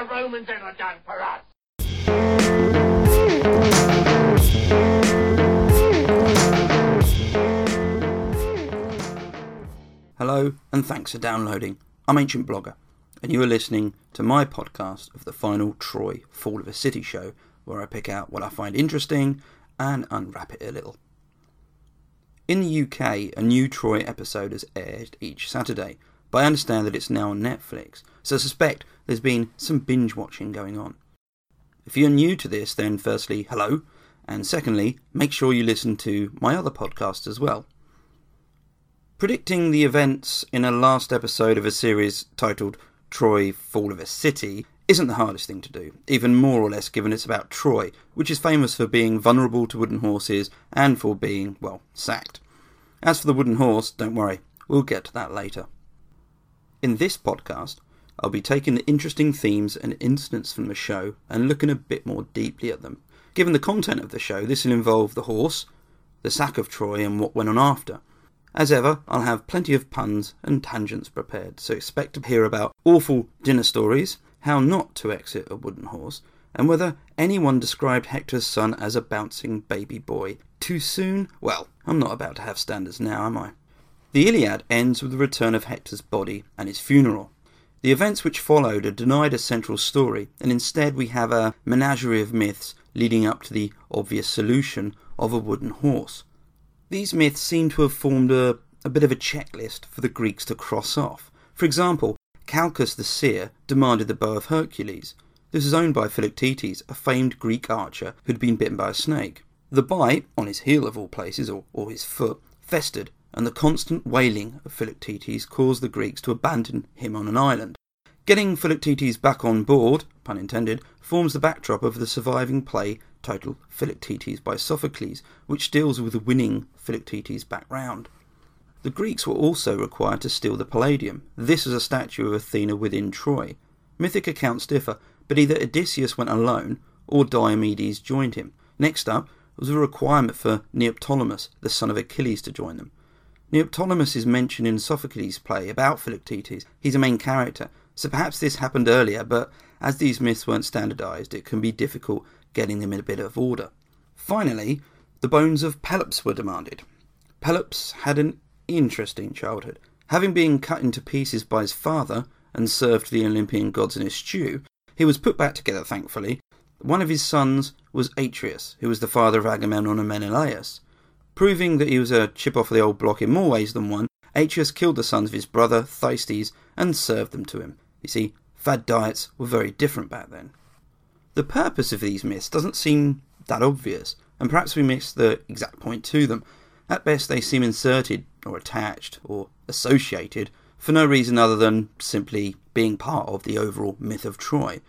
the Romans ever done for us? Hello, and thanks for downloading. I'm Ancient Blogger, and you are listening to my podcast of the final Troy Fall of a City show, where I pick out what I find interesting and unwrap it a little. In the UK, a new Troy episode is aired each Saturday, but I understand that it's now on Netflix, so I suspect there's been some binge watching going on. If you're new to this, then firstly, hello, and secondly, make sure you listen to my other podcast as well. Predicting the events in a last episode of a series titled Troy Fall of a City isn't the hardest thing to do, even more or less given it's about Troy, which is famous for being vulnerable to wooden horses and for being, well, sacked. As for the wooden horse, don't worry, we'll get to that later. In this podcast, I'll be taking the interesting themes and incidents from the show and looking a bit more deeply at them. Given the content of the show, this will involve the horse, the sack of Troy, and what went on after. As ever, I'll have plenty of puns and tangents prepared, so expect to hear about awful dinner stories, how not to exit a wooden horse, and whether anyone described Hector's son as a bouncing baby boy. Too soon? Well, I'm not about to have standards now, am I? The Iliad ends with the return of Hector's body and his funeral. The events which followed are denied a central story, and instead we have a menagerie of myths leading up to the obvious solution of a wooden horse. These myths seem to have formed a, a bit of a checklist for the Greeks to cross off. For example, Calchas the seer demanded the bow of Hercules. This was owned by Philoctetes, a famed Greek archer who'd been bitten by a snake. The bite, on his heel of all places, or, or his foot, festered, and the constant wailing of Philoctetes caused the Greeks to abandon him on an island. Getting Philoctetes back on board, pun intended, forms the backdrop of the surviving play titled Philoctetes by Sophocles, which deals with winning Philoctetes back round. The Greeks were also required to steal the Palladium. This was a statue of Athena within Troy. Mythic accounts differ, but either Odysseus went alone or Diomedes joined him. Next up was a requirement for Neoptolemus, the son of Achilles, to join them. Neoptolemus is mentioned in Sophocles' play about Philoctetes. He's a main character, so perhaps this happened earlier, but as these myths weren't standardized, it can be difficult getting them in a bit of order. Finally, the bones of Pelops were demanded. Pelops had an interesting childhood. Having been cut into pieces by his father and served to the Olympian gods in a stew, he was put back together, thankfully. One of his sons was Atreus, who was the father of Agamemnon and Menelaus. Proving that he was a chip off the old block in more ways than one, Atreus killed the sons of his brother, Thyestes, and served them to him. You see, fad diets were very different back then. The purpose of these myths doesn't seem that obvious, and perhaps we miss the exact point to them. At best, they seem inserted, or attached, or associated, for no reason other than simply being part of the overall myth of Troy.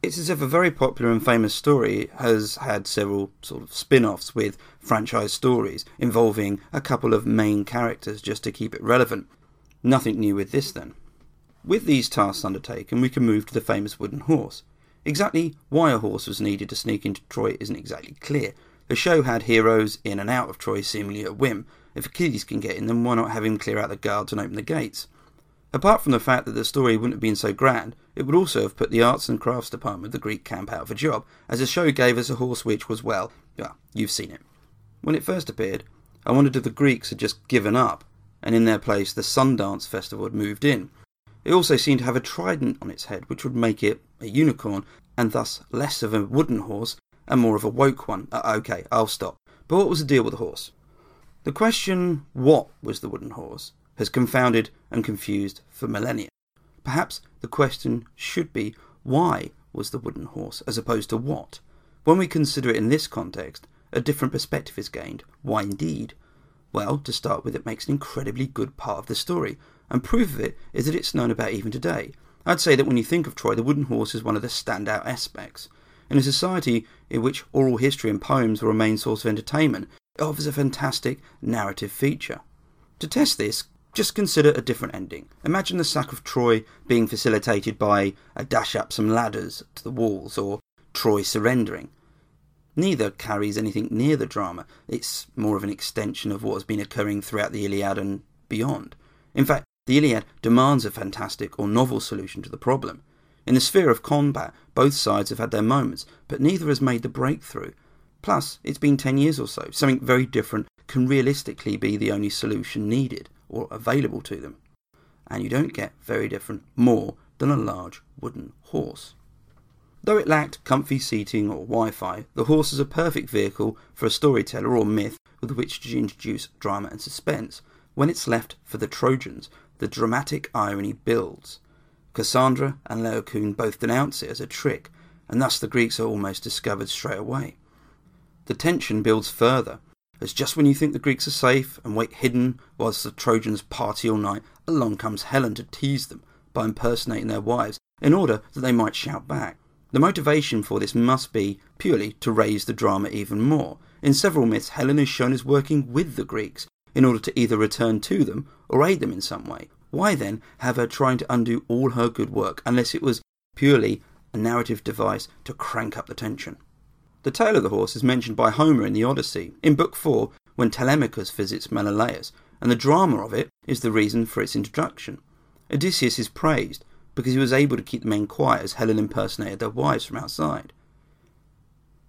It's as if a very popular and famous story has had several sort of spin offs with franchise stories involving a couple of main characters just to keep it relevant. Nothing new with this then. With these tasks undertaken, we can move to the famous wooden horse. Exactly why a horse was needed to sneak into Troy isn't exactly clear. The show had heroes in and out of Troy seemingly at whim. If Achilles can get in, then why not have him clear out the guards and open the gates? Apart from the fact that the story wouldn't have been so grand, it would also have put the arts and crafts department of the Greek camp out of a job, as the show gave us a horse which was, well, well, you've seen it. When it first appeared, I wondered if the Greeks had just given up, and in their place the Sundance Festival had moved in. It also seemed to have a trident on its head, which would make it a unicorn, and thus less of a wooden horse and more of a woke one. Uh, okay, I'll stop. But what was the deal with the horse? The question, what was the wooden horse, has confounded and confused for millennia. Perhaps the question should be why was the wooden horse as opposed to what? When we consider it in this context, a different perspective is gained. Why indeed? Well, to start with, it makes an incredibly good part of the story, and proof of it is that it's known about even today. I'd say that when you think of Troy, the wooden horse is one of the standout aspects. In a society in which oral history and poems were a main source of entertainment, it offers a fantastic narrative feature. To test this, just consider a different ending. Imagine the sack of Troy being facilitated by a dash up some ladders to the walls or Troy surrendering. Neither carries anything near the drama, it's more of an extension of what has been occurring throughout the Iliad and beyond. In fact, the Iliad demands a fantastic or novel solution to the problem. In the sphere of combat, both sides have had their moments, but neither has made the breakthrough. Plus, it's been 10 years or so. Something very different can realistically be the only solution needed or available to them. And you don't get very different more than a large wooden horse. Though it lacked comfy seating or Wi Fi, the horse is a perfect vehicle for a storyteller or myth with which to introduce drama and suspense. When it's left for the Trojans, the dramatic irony builds. Cassandra and Laocoon both denounce it as a trick, and thus the Greeks are almost discovered straight away. The tension builds further, as just when you think the Greeks are safe and wait hidden whilst the Trojans party all night, along comes Helen to tease them by impersonating their wives in order that they might shout back. The motivation for this must be purely to raise the drama even more. In several myths, Helen is shown as working with the Greeks in order to either return to them or aid them in some way. Why then have her trying to undo all her good work unless it was purely a narrative device to crank up the tension? The tale of the horse is mentioned by Homer in the Odyssey, in Book 4, when Telemachus visits Menelaus, and the drama of it is the reason for its introduction. Odysseus is praised because he was able to keep the men quiet as Helen impersonated their wives from outside.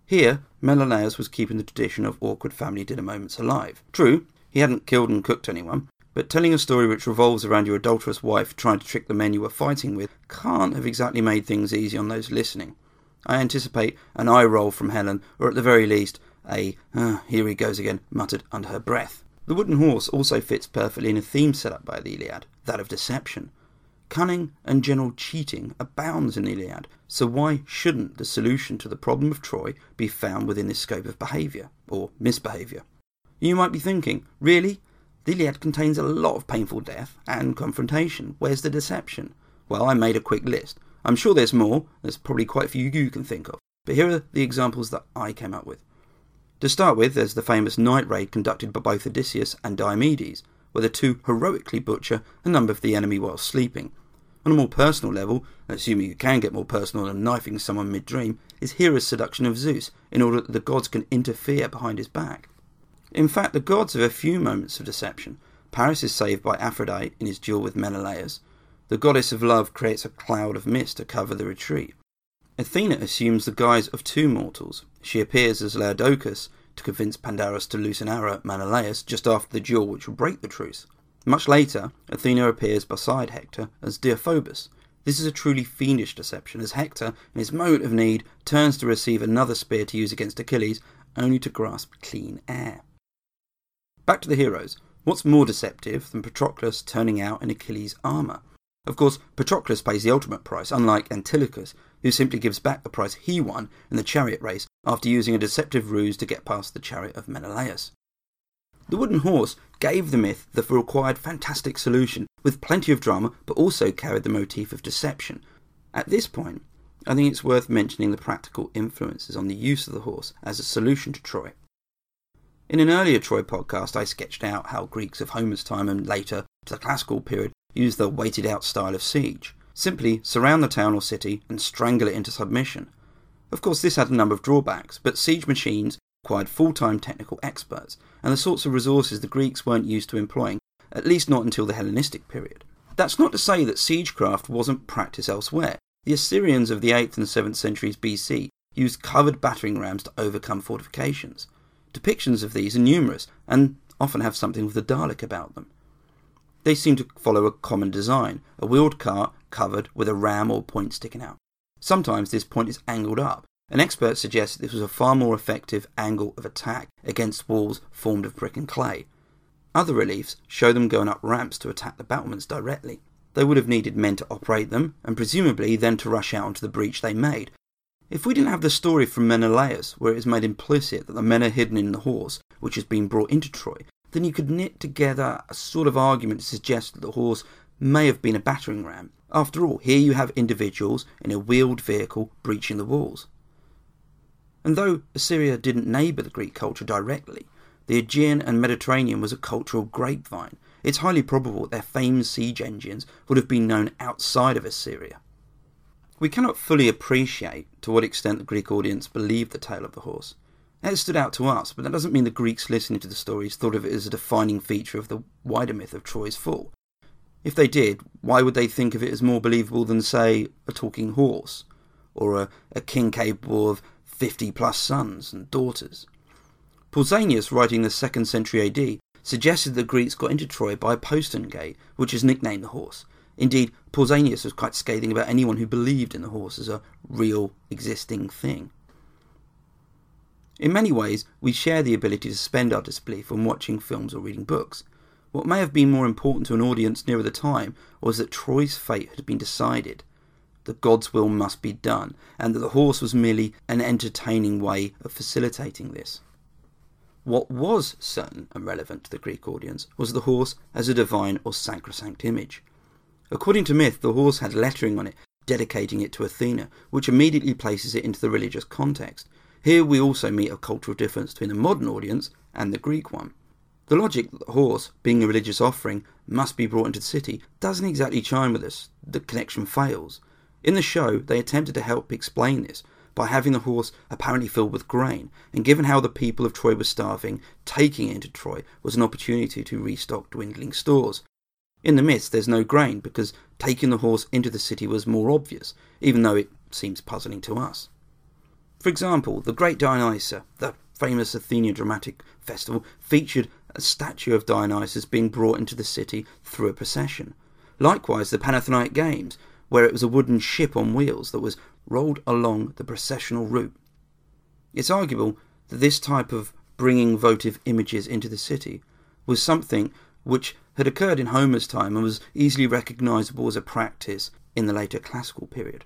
Here, Menelaus was keeping the tradition of awkward family dinner moments alive. True, he hadn't killed and cooked anyone, but telling a story which revolves around your adulterous wife trying to trick the men you were fighting with can't have exactly made things easy on those listening. I anticipate an eye roll from Helen, or at the very least, a, uh, here he goes again, muttered under her breath. The wooden horse also fits perfectly in a theme set up by the Iliad, that of deception. Cunning and general cheating abounds in the Iliad, so why shouldn't the solution to the problem of Troy be found within this scope of behaviour, or misbehaviour? You might be thinking, really? The Iliad contains a lot of painful death and confrontation. Where's the deception? Well, I made a quick list. I'm sure there's more, there's probably quite a few you can think of, but here are the examples that I came up with. To start with, there's the famous night raid conducted by both Odysseus and Diomedes, where the two heroically butcher a number of the enemy while sleeping. On a more personal level, assuming you can get more personal than knifing someone mid dream, is Hera's seduction of Zeus in order that the gods can interfere behind his back. In fact, the gods have a few moments of deception. Paris is saved by Aphrodite in his duel with Menelaus. The goddess of love creates a cloud of mist to cover the retreat. Athena assumes the guise of two mortals. She appears as Laodocus to convince Pandarus to loose an arrow at Menelaus just after the duel which will break the truce. Much later, Athena appears beside Hector as Deiphobus. This is a truly fiendish deception, as Hector, in his moment of need, turns to receive another spear to use against Achilles, only to grasp clean air. Back to the heroes. What's more deceptive than Patroclus turning out in Achilles' armour? Of course, Patroclus pays the ultimate price, unlike Antilochus, who simply gives back the prize he won in the chariot race after using a deceptive ruse to get past the chariot of Menelaus. The wooden horse gave the myth the required fantastic solution, with plenty of drama, but also carried the motif of deception. At this point, I think it's worth mentioning the practical influences on the use of the horse as a solution to Troy. In an earlier Troy podcast, I sketched out how Greeks of Homer's time and later to the classical period used the waited out style of siege. Simply surround the town or city and strangle it into submission. Of course, this had a number of drawbacks, but siege machines required full time technical experts, and the sorts of resources the Greeks weren't used to employing, at least not until the Hellenistic period. That's not to say that siegecraft wasn't practiced elsewhere. The Assyrians of the 8th and 7th centuries BC used covered battering rams to overcome fortifications. Depictions of these are numerous and often have something of the Dalek about them. They seem to follow a common design a wheeled cart covered with a ram or point sticking out. Sometimes this point is angled up, an expert suggests this was a far more effective angle of attack against walls formed of brick and clay. Other reliefs show them going up ramps to attack the battlements directly. They would have needed men to operate them, and presumably then to rush out into the breach they made. If we didn't have the story from Menelaus, where it is made implicit that the men are hidden in the horse, which has been brought into Troy, then you could knit together a sort of argument to suggest that the horse may have been a battering ram. After all, here you have individuals in a wheeled vehicle breaching the walls. And though Assyria didn't neighbour the Greek culture directly, the Aegean and Mediterranean was a cultural grapevine. It's highly probable that their famed siege engines would have been known outside of Assyria. We cannot fully appreciate to what extent the Greek audience believed the tale of the horse. It stood out to us, but that doesn't mean the Greeks listening to the stories thought of it as a defining feature of the wider myth of Troy's fall. If they did, why would they think of it as more believable than, say, a talking horse, or a, a king capable of 50 plus sons and daughters? Pausanias, writing in the 2nd century AD, suggested the Greeks got into Troy by a postern gate, which is nicknamed the horse. Indeed, Pausanias was quite scathing about anyone who believed in the horse as a real existing thing. In many ways, we share the ability to suspend our disbelief when watching films or reading books. What may have been more important to an audience nearer the time was that Troy's fate had been decided, that God's will must be done, and that the horse was merely an entertaining way of facilitating this. What was certain and relevant to the Greek audience was the horse as a divine or sacrosanct image. According to myth, the horse had lettering on it dedicating it to Athena, which immediately places it into the religious context. Here we also meet a cultural difference between the modern audience and the Greek one. The logic that the horse, being a religious offering, must be brought into the city doesn't exactly chime with us. The connection fails. In the show, they attempted to help explain this by having the horse apparently filled with grain, and given how the people of Troy were starving, taking it into Troy was an opportunity to restock dwindling stores. In the myths, there's no grain because taking the horse into the city was more obvious, even though it seems puzzling to us. For example, the Great Dionysia, the famous Athenian dramatic festival, featured a statue of Dionysus being brought into the city through a procession. Likewise, the Panathenaic Games, where it was a wooden ship on wheels that was rolled along the processional route. It's arguable that this type of bringing votive images into the city was something which had occurred in Homer's time and was easily recognizable as a practice in the later classical period.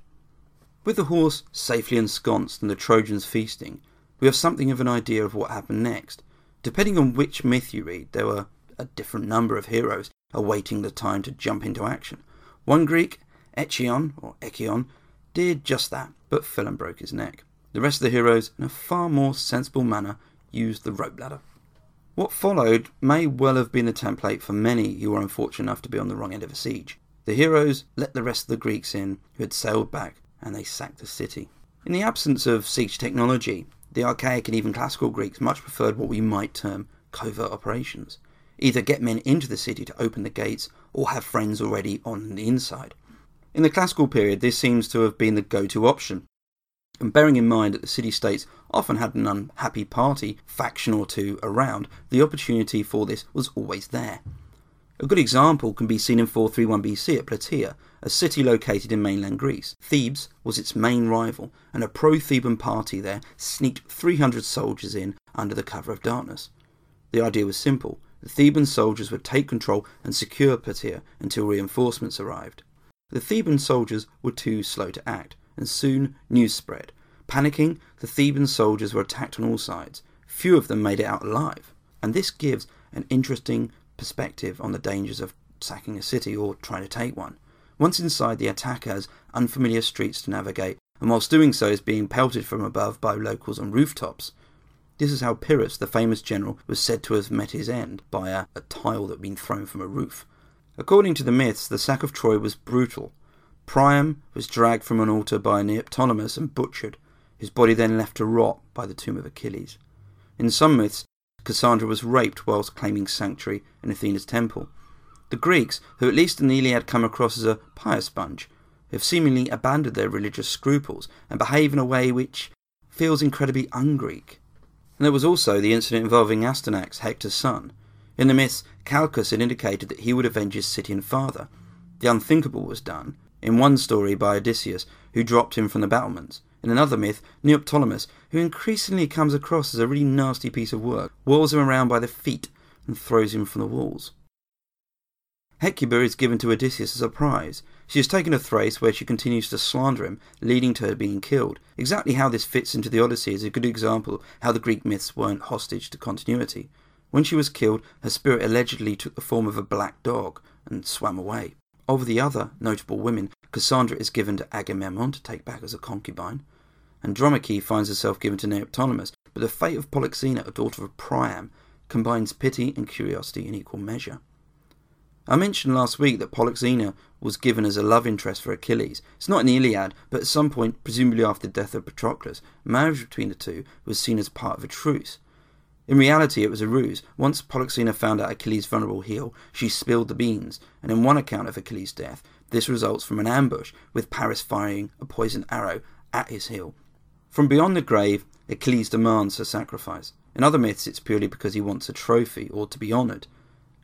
With the horse safely ensconced and the Trojans feasting, we have something of an idea of what happened next, Depending on which myth you read, there were a different number of heroes awaiting the time to jump into action. One Greek, Echion, or Echion, did just that, but fell and broke his neck. The rest of the heroes, in a far more sensible manner, used the rope ladder. What followed may well have been the template for many who were unfortunate enough to be on the wrong end of a siege. The heroes let the rest of the Greeks in who had sailed back, and they sacked the city. In the absence of siege technology, the archaic and even classical Greeks much preferred what we might term covert operations. Either get men into the city to open the gates or have friends already on the inside. In the classical period, this seems to have been the go to option. And bearing in mind that the city states often had an unhappy party, faction or two around, the opportunity for this was always there. A good example can be seen in 431 BC at Plataea, a city located in mainland Greece. Thebes was its main rival, and a pro Theban party there sneaked 300 soldiers in under the cover of darkness. The idea was simple the Theban soldiers would take control and secure Plataea until reinforcements arrived. The Theban soldiers were too slow to act, and soon news spread. Panicking, the Theban soldiers were attacked on all sides. Few of them made it out alive, and this gives an interesting perspective on the dangers of sacking a city or trying to take one. Once inside, the attacker has unfamiliar streets to navigate, and whilst doing so is being pelted from above by locals on rooftops. This is how Pyrrhus, the famous general, was said to have met his end by a, a tile that had been thrown from a roof. According to the myths, the sack of Troy was brutal. Priam was dragged from an altar by Neoptolemus and butchered, his body then left to rot by the tomb of Achilles. In some myths, Cassandra was raped whilst claiming sanctuary in Athena's temple. The Greeks, who at least in the Iliad come across as a pious bunch, have seemingly abandoned their religious scruples and behave in a way which feels incredibly un-Greek. And there was also the incident involving Astyanax, Hector's son. In the myths, Calchas had indicated that he would avenge his Scythian father. The unthinkable was done, in one story by Odysseus, who dropped him from the battlements, in another myth, Neoptolemus, who increasingly comes across as a really nasty piece of work, whirls him around by the feet and throws him from the walls. Hecuba is given to Odysseus as a prize. She is taken to Thrace, where she continues to slander him, leading to her being killed. Exactly how this fits into the Odyssey is a good example how the Greek myths weren't hostage to continuity. When she was killed, her spirit allegedly took the form of a black dog and swam away. Of the other notable women, Cassandra is given to Agamemnon to take back as a concubine. Andromache finds herself given to Neoptolemus, but the fate of Polyxena, a daughter of Priam, combines pity and curiosity in equal measure. I mentioned last week that Polyxena was given as a love interest for Achilles. It's not in the Iliad, but at some point, presumably after the death of Patroclus, marriage between the two was seen as part of a truce. In reality, it was a ruse. Once Polyxena found out Achilles' vulnerable heel, she spilled the beans, and in one account of Achilles' death, this results from an ambush, with Paris firing a poisoned arrow at his heel. From beyond the grave, Achilles demands a sacrifice. In other myths, it's purely because he wants a trophy or to be honoured.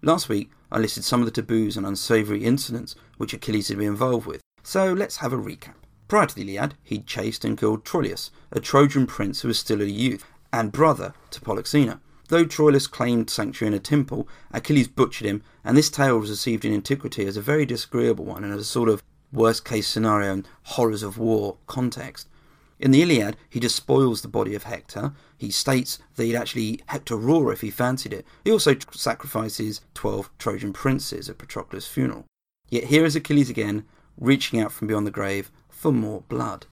Last week, I listed some of the taboos and unsavoury incidents which Achilles had been involved with, so let's have a recap. Prior to the Iliad, he'd chased and killed Troilus, a Trojan prince who was still a youth, and brother to Polyxena. Though Troilus claimed sanctuary in a temple, Achilles butchered him, and this tale was received in antiquity as a very disagreeable one and as a sort of worst case scenario and horrors of war context. In the Iliad, he despoils the body of Hector. He states that he'd actually Hector raw if he fancied it. He also sacrifices 12 Trojan princes at Patroclus' funeral. Yet here is Achilles again, reaching out from beyond the grave for more blood.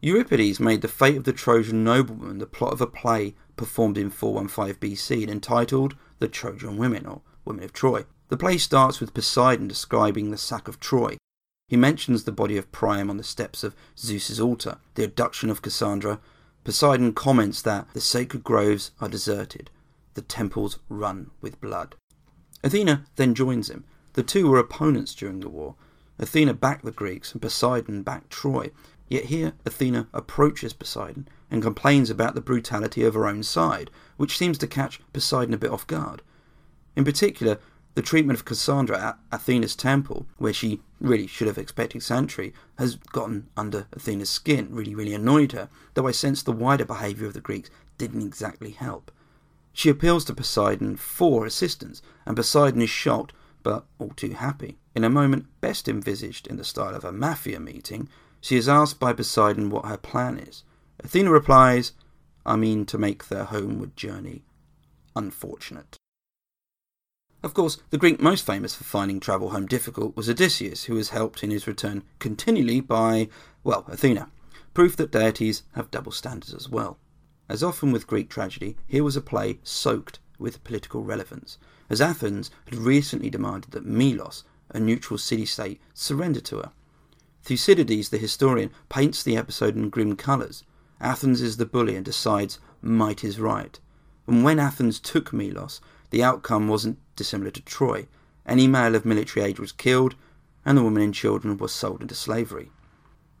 Euripides made the fate of the Trojan nobleman the plot of a play performed in 415 BC and entitled The Trojan Women, or Women of Troy. The play starts with Poseidon describing the sack of Troy. He mentions the body of Priam on the steps of Zeus's altar, the abduction of Cassandra. Poseidon comments that the sacred groves are deserted, the temples run with blood. Athena then joins him. The two were opponents during the war. Athena backed the Greeks and Poseidon backed Troy, Yet here Athena approaches Poseidon and complains about the brutality of her own side, which seems to catch Poseidon a bit off guard. In particular, the treatment of Cassandra at Athena's temple, where she really should have expected sanctuary, has gotten under Athena's skin, really, really annoyed her, though I sense the wider behaviour of the Greeks didn't exactly help. She appeals to Poseidon for assistance, and Poseidon is shocked, but all too happy. In a moment best envisaged in the style of a mafia meeting, she is asked by Poseidon what her plan is. Athena replies, I mean to make their homeward journey unfortunate. Of course, the Greek most famous for finding travel home difficult was Odysseus, who was helped in his return continually by, well, Athena. Proof that deities have double standards as well. As often with Greek tragedy, here was a play soaked with political relevance, as Athens had recently demanded that Melos, a neutral city state, surrender to her. Thucydides, the historian, paints the episode in grim colours. Athens is the bully and decides might is right. And when Athens took Melos, the outcome wasn't dissimilar to Troy. Any male of military age was killed, and the women and children were sold into slavery.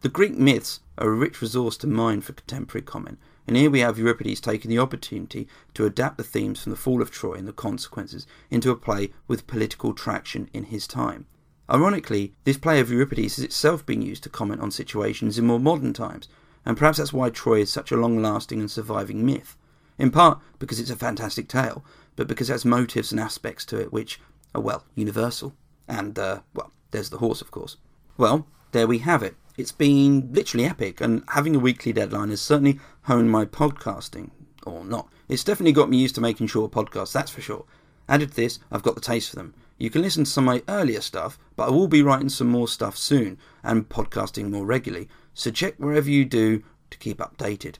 The Greek myths are a rich resource to mine for contemporary comment, and here we have Euripides taking the opportunity to adapt the themes from the fall of Troy and the consequences into a play with political traction in his time. Ironically, this play of Euripides is itself being used to comment on situations in more modern times, and perhaps that's why Troy is such a long lasting and surviving myth. In part because it's a fantastic tale, but because it has motives and aspects to it which are, well, universal. And, uh, well, there's the horse, of course. Well, there we have it. It's been literally epic, and having a weekly deadline has certainly honed my podcasting. Or not. It's definitely got me used to making short podcasts, that's for sure. Added to this, I've got the taste for them. You can listen to some of my earlier stuff, but I will be writing some more stuff soon and podcasting more regularly, so check wherever you do to keep updated.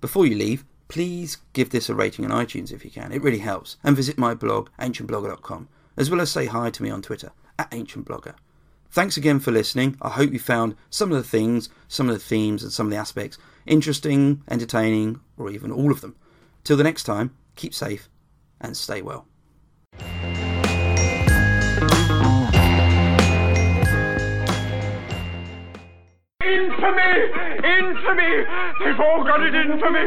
Before you leave, please give this a rating on iTunes if you can, it really helps, and visit my blog, ancientblogger.com, as well as say hi to me on Twitter, at ancientblogger. Thanks again for listening. I hope you found some of the things, some of the themes, and some of the aspects interesting, entertaining, or even all of them. Till the next time, keep safe and stay well. Infamy! Infamy! They've all got it in for me!